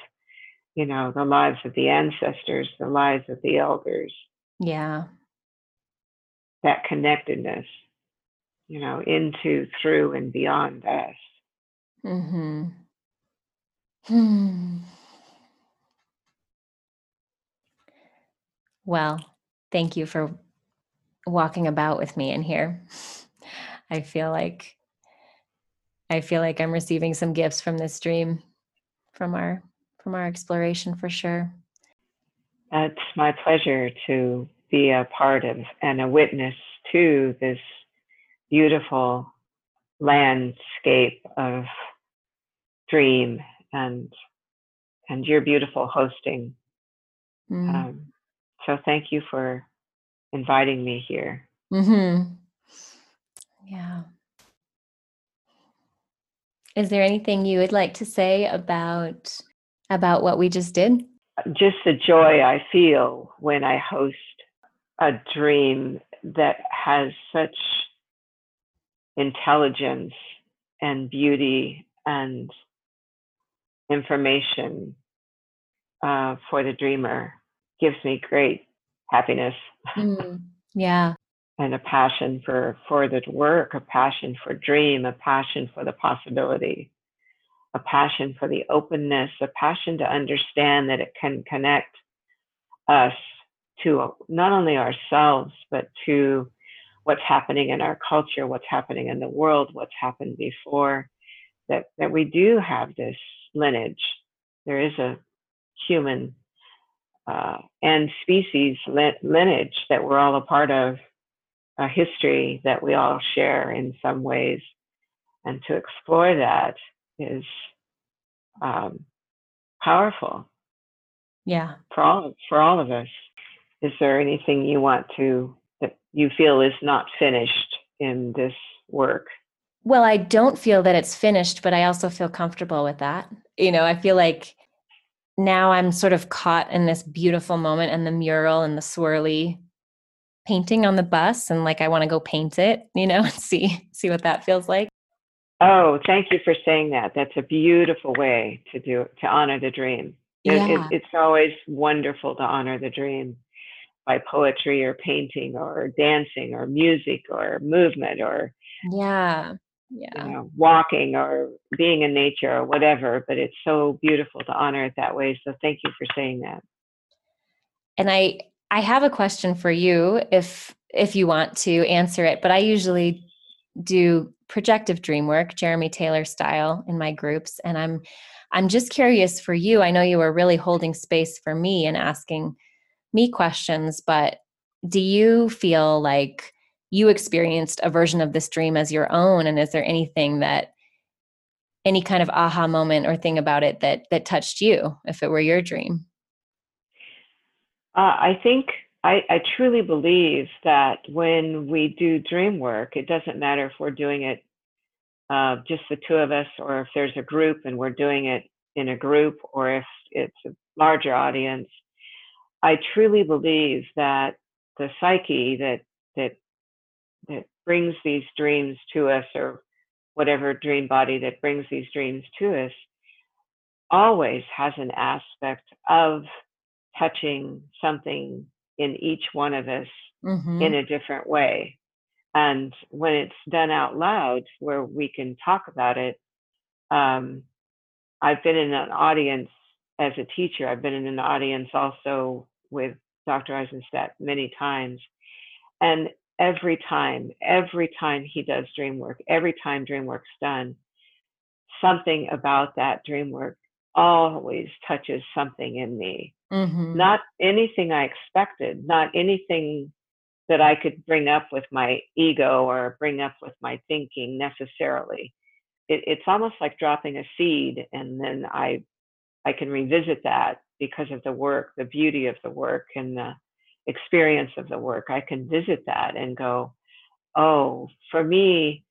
you know the lives of the ancestors the lives of the elders yeah. That connectedness, you know, into, through, and beyond us. Mm-hmm. Hmm. Well, thank you for walking about with me in here. [LAUGHS] I feel like I feel like I'm receiving some gifts from this dream from our from our exploration for sure. It's my pleasure to be a part of and a witness to this beautiful landscape of dream and and your beautiful hosting. Mm. Um, so thank you for inviting me here. Mm-hmm. Yeah. Is there anything you would like to say about about what we just did? Just the joy I feel when I host a dream that has such intelligence and beauty and information uh, for the dreamer gives me great happiness. Mm, [LAUGHS] yeah. and a passion for for the work, a passion for dream, a passion for the possibility a passion for the openness, a passion to understand that it can connect us to not only ourselves, but to what's happening in our culture, what's happening in the world, what's happened before, that, that we do have this lineage. There is a human uh, and species lineage that we're all a part of, a history that we all share in some ways. And to explore that is um, powerful. Yeah. For all for all of us. Is there anything you want to that you feel is not finished in this work? Well, I don't feel that it's finished, but I also feel comfortable with that. You know, I feel like now I'm sort of caught in this beautiful moment and the mural and the swirly painting on the bus and like I want to go paint it, you know, [LAUGHS] and see see what that feels like. Oh, thank you for saying that. That's a beautiful way to do to honor the dream. Yeah. It, it, it's always wonderful to honor the dream by poetry or painting or dancing or music or movement or yeah yeah you know, walking or being in nature or whatever but it's so beautiful to honor it that way so thank you for saying that and i i have a question for you if if you want to answer it but i usually do projective dream work jeremy taylor style in my groups and i'm i'm just curious for you i know you were really holding space for me and asking me questions but do you feel like you experienced a version of this dream as your own and is there anything that any kind of aha moment or thing about it that that touched you if it were your dream? Uh, i think I, I truly believe that when we do dream work it doesn't matter if we're doing it uh, just the two of us or if there's a group and we're doing it in a group or if it's a larger audience i truly believe that the psyche that that that brings these dreams to us or whatever dream body that brings these dreams to us always has an aspect of touching something in each one of us mm-hmm. in a different way and when it's done out loud where we can talk about it um, i've been in an audience as a teacher i've been in an audience also with dr Aizenstat many times and every time, every time he does dream work, every time dream work's done, something about that dream work always touches something in me. Mm-hmm. Not anything I expected, not anything that I could bring up with my ego or bring up with my thinking necessarily. It, it's almost like dropping a seed, and then I I can revisit that because of the work, the beauty of the work, and the experience of the work, I can visit that and go, oh, for me,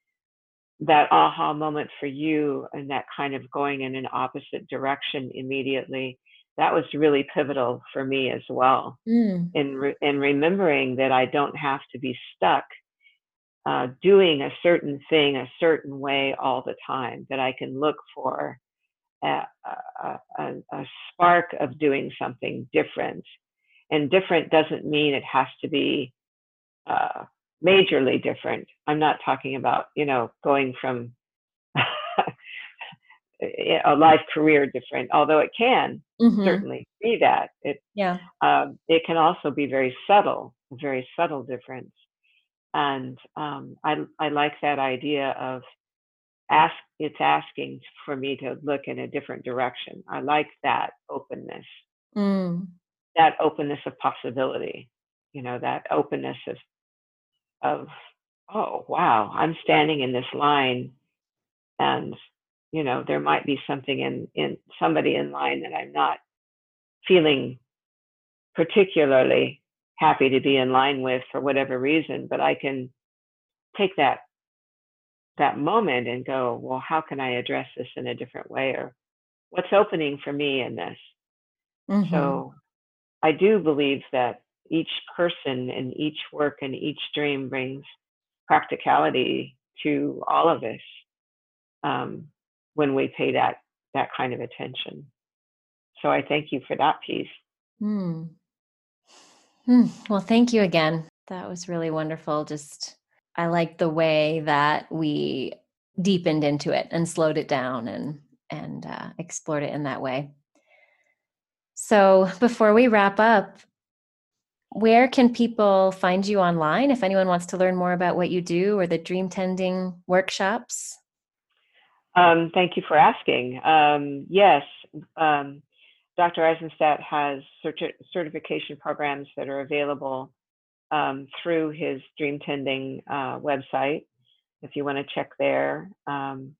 that aha moment for you and that kind of going in an opposite direction immediately, that was really pivotal for me as well. Mm. In, re- in remembering that I don't have to be stuck uh, doing a certain thing a certain way all the time, that I can look for a, a, a, a spark of doing something different and different doesn't mean it has to be uh, majorly different. I'm not talking about, you know, going from a life career different, although it can mm-hmm. certainly be that. It, yeah. Um, it can also be very subtle, a very subtle difference. And um, I, I like that idea of ask, it's asking for me to look in a different direction. I like that openness. Mm that openness of possibility you know that openness of of oh wow i'm standing in this line and you know there might be something in in somebody in line that i'm not feeling particularly happy to be in line with for whatever reason but i can take that that moment and go well how can i address this in a different way or what's opening for me in this mm-hmm. so I do believe that each person and each work and each dream brings practicality to all of us um, when we pay that that kind of attention. So I thank you for that piece. Hmm. Hmm. Well, thank you again. That was really wonderful. Just I like the way that we deepened into it and slowed it down and and uh, explored it in that way. So before we wrap up, where can people find you online if anyone wants to learn more about what you do or the dream tending workshops? Um, thank you for asking. Um, yes, um, Dr. Aizenstat has certi- certification programs that are available um, through his dream tending uh, website, if you want to check there. Um,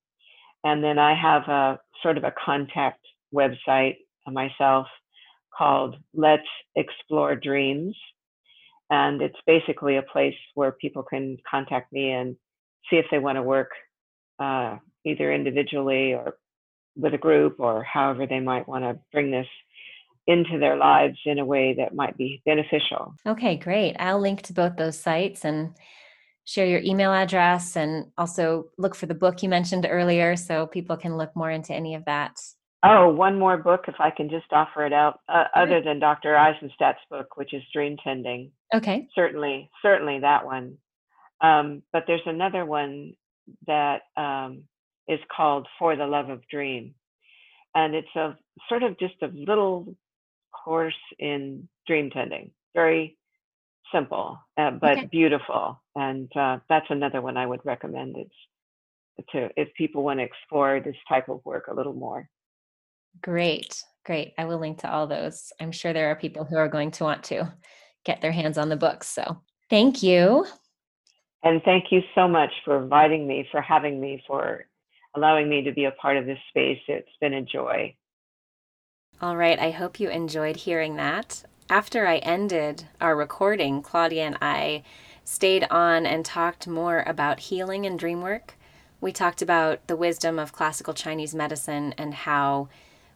and then I have a sort of a contact website myself called Let's Explore Dreams. and it's basically a place where people can contact me and see if they want to work uh, either individually or with a group or however they might want to bring this into their lives in a way that might be beneficial. Okay, great. I'll link to both those sites and share your email address and also look for the book you mentioned earlier so people can look more into any of that. Oh, one more book, if I can just offer it out, uh, other than Dr. Aizenstat's book, which is Dream Tending. Okay. Certainly, certainly that one. Um, but there's another one that um, is called For the Love of Dream. And it's a sort of just a little course in dream tending. Very simple, uh, but okay. beautiful. And uh, that's another one I would recommend. It's to if people want to explore this type of work a little more. Great, great. I will link to all those. I'm sure there are people who are going to want to get their hands on the books. So thank you. And thank you so much for inviting me, for having me, for allowing me to be a part of this space. It's been a joy. All right, I hope you enjoyed hearing that. After I ended our recording, Claudia and I stayed on and talked more about healing and dream work. We talked about the wisdom of classical Chinese medicine and how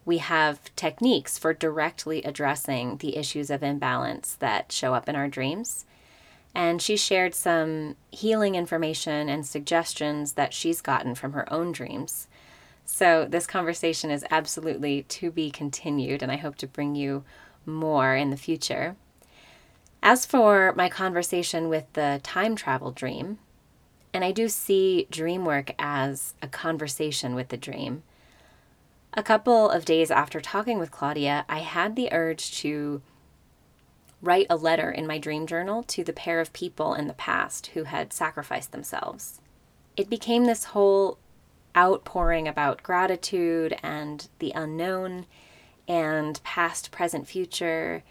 we have techniques for directly addressing the issues of imbalance that show up in our dreams. And she shared some healing information and suggestions that she's gotten from her own dreams. So, this conversation is absolutely to be continued, and I hope to bring you more in the future. As for my conversation with the time travel dream, and I do see dream work as a conversation with the dream. A couple of days after talking with Claudia, I had the urge to write a letter in my dream journal to the pair of people in the past who had sacrificed themselves. It became this whole outpouring about gratitude and the unknown and past, present, future,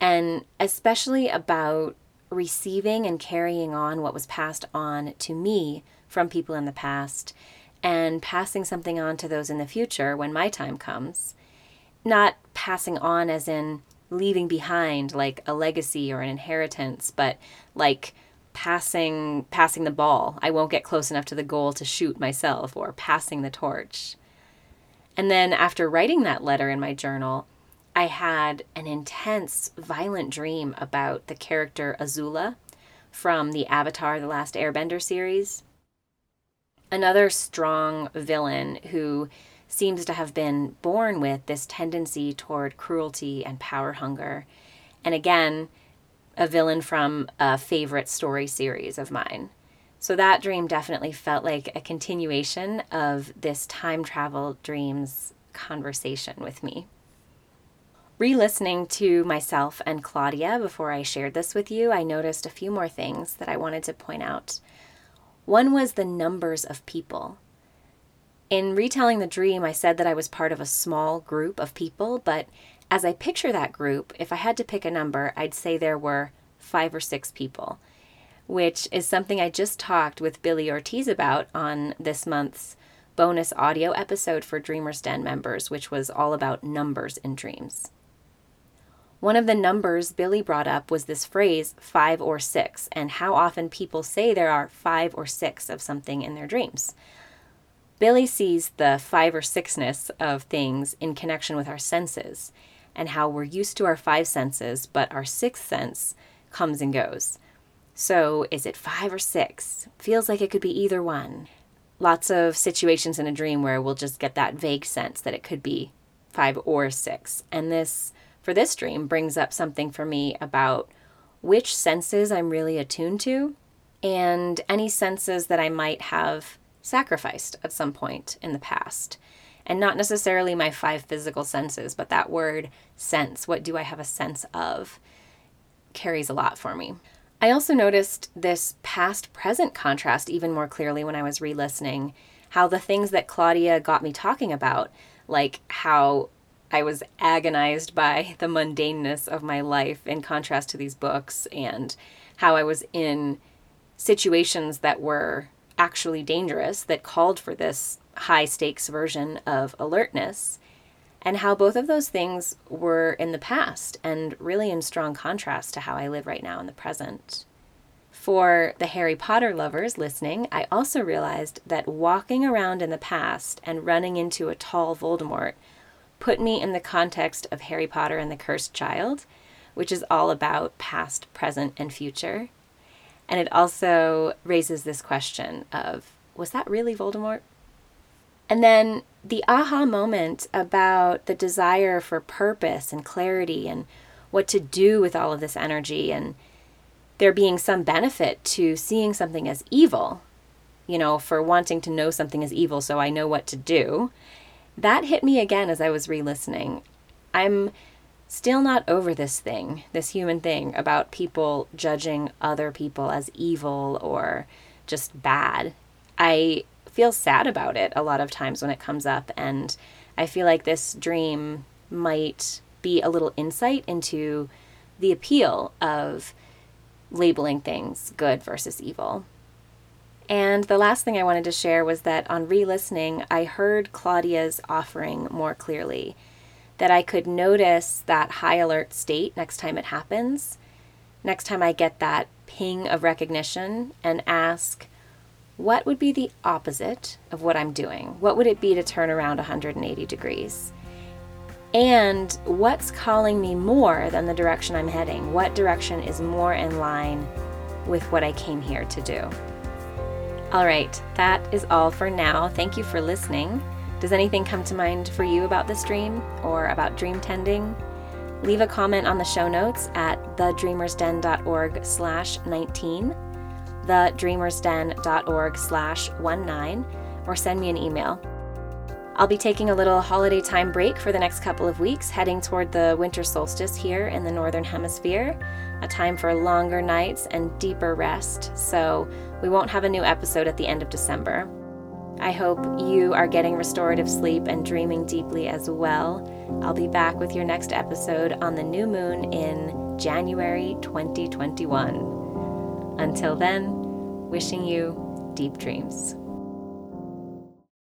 and especially about receiving and carrying on what was passed on to me from people in the past and passing something on to those in the future when my time comes. Not passing on as in leaving behind like a legacy or an inheritance, but like passing passing the ball. I won't get close enough to the goal to shoot myself or passing the torch. And then after writing that letter in my journal, I had an intense violent dream about the character Azula from the Avatar the Last Airbender series. Another strong villain who seems to have been born with this tendency toward cruelty and power hunger. And again, a villain from a favorite story series of mine. So that dream definitely felt like a continuation of this time travel dreams conversation with me. Re listening to myself and Claudia before I shared this with you, I noticed a few more things that I wanted to point out. One was the numbers of people. In retelling the dream, I said that I was part of a small group of people, but as I picture that group, if I had to pick a number, I'd say there were five or six people, which is something I just talked with Billy Ortiz about on this month's bonus audio episode for Dreamers Den members, which was all about numbers in dreams. One of the numbers Billy brought up was this phrase, five or six, and how often people say there are five or six of something in their dreams. Billy sees the five or sixness of things in connection with our senses and how we're used to our five senses, but our sixth sense comes and goes. So, is it five or six? Feels like it could be either one. Lots of situations in a dream where we'll just get that vague sense that it could be five or six. And this, for this dream, brings up something for me about which senses I'm really attuned to and any senses that I might have sacrificed at some point in the past. And not necessarily my five physical senses, but that word sense. What do I have a sense of? carries a lot for me. I also noticed this past present contrast even more clearly when I was re listening. How the things that Claudia got me talking about, like how I was agonized by [LAUGHS] the mundaneness of my life in contrast to these books, and how I was in situations that were actually dangerous that called for this high stakes version of alertness. and how both of those things were in the past and really in strong contrast to how I live right now in the present. For the Harry Potter lovers listening, I also realized that walking around in the past and running into a tall Voldemort put me in the context of Harry Potter and the Cursed Child, which is all about past, present, and future. And it also raises this question of was that really Voldemort? And then the aha moment about the desire for purpose and clarity and what to do with all of this energy and there being some benefit to seeing something as evil, you know, for wanting to know something as evil so I know what to do. That hit me again as I was re listening. I'm still not over this thing, this human thing about people judging other people as evil or just bad. I feel sad about it a lot of times when it comes up. And I feel like this dream might be a little insight into the appeal of labeling things good versus evil. And the last thing I wanted to share was that on re listening, I heard Claudia's offering more clearly. That I could notice that high alert state next time it happens, next time I get that ping of recognition, and ask, what would be the opposite of what I'm doing? What would it be to turn around 180 degrees? And what's calling me more than the direction I'm heading? What direction is more in line with what I came here to do? All right, that is all for now. Thank you for listening. Does anything come to mind for you about this dream or about dream tending? Leave a comment on the show notes at thedreamersden.org slash 19 thedreamersden.org slash 19 or send me an email. I'll be taking a little holiday time break for the next couple of weeks, heading toward the winter solstice here in the Northern Hemisphere, a time for longer nights and deeper rest, so we won't have a new episode at the end of December. I hope you are getting restorative sleep and dreaming deeply as well. I'll be back with your next episode on the new moon in January 2021. Until then, wishing you deep dreams.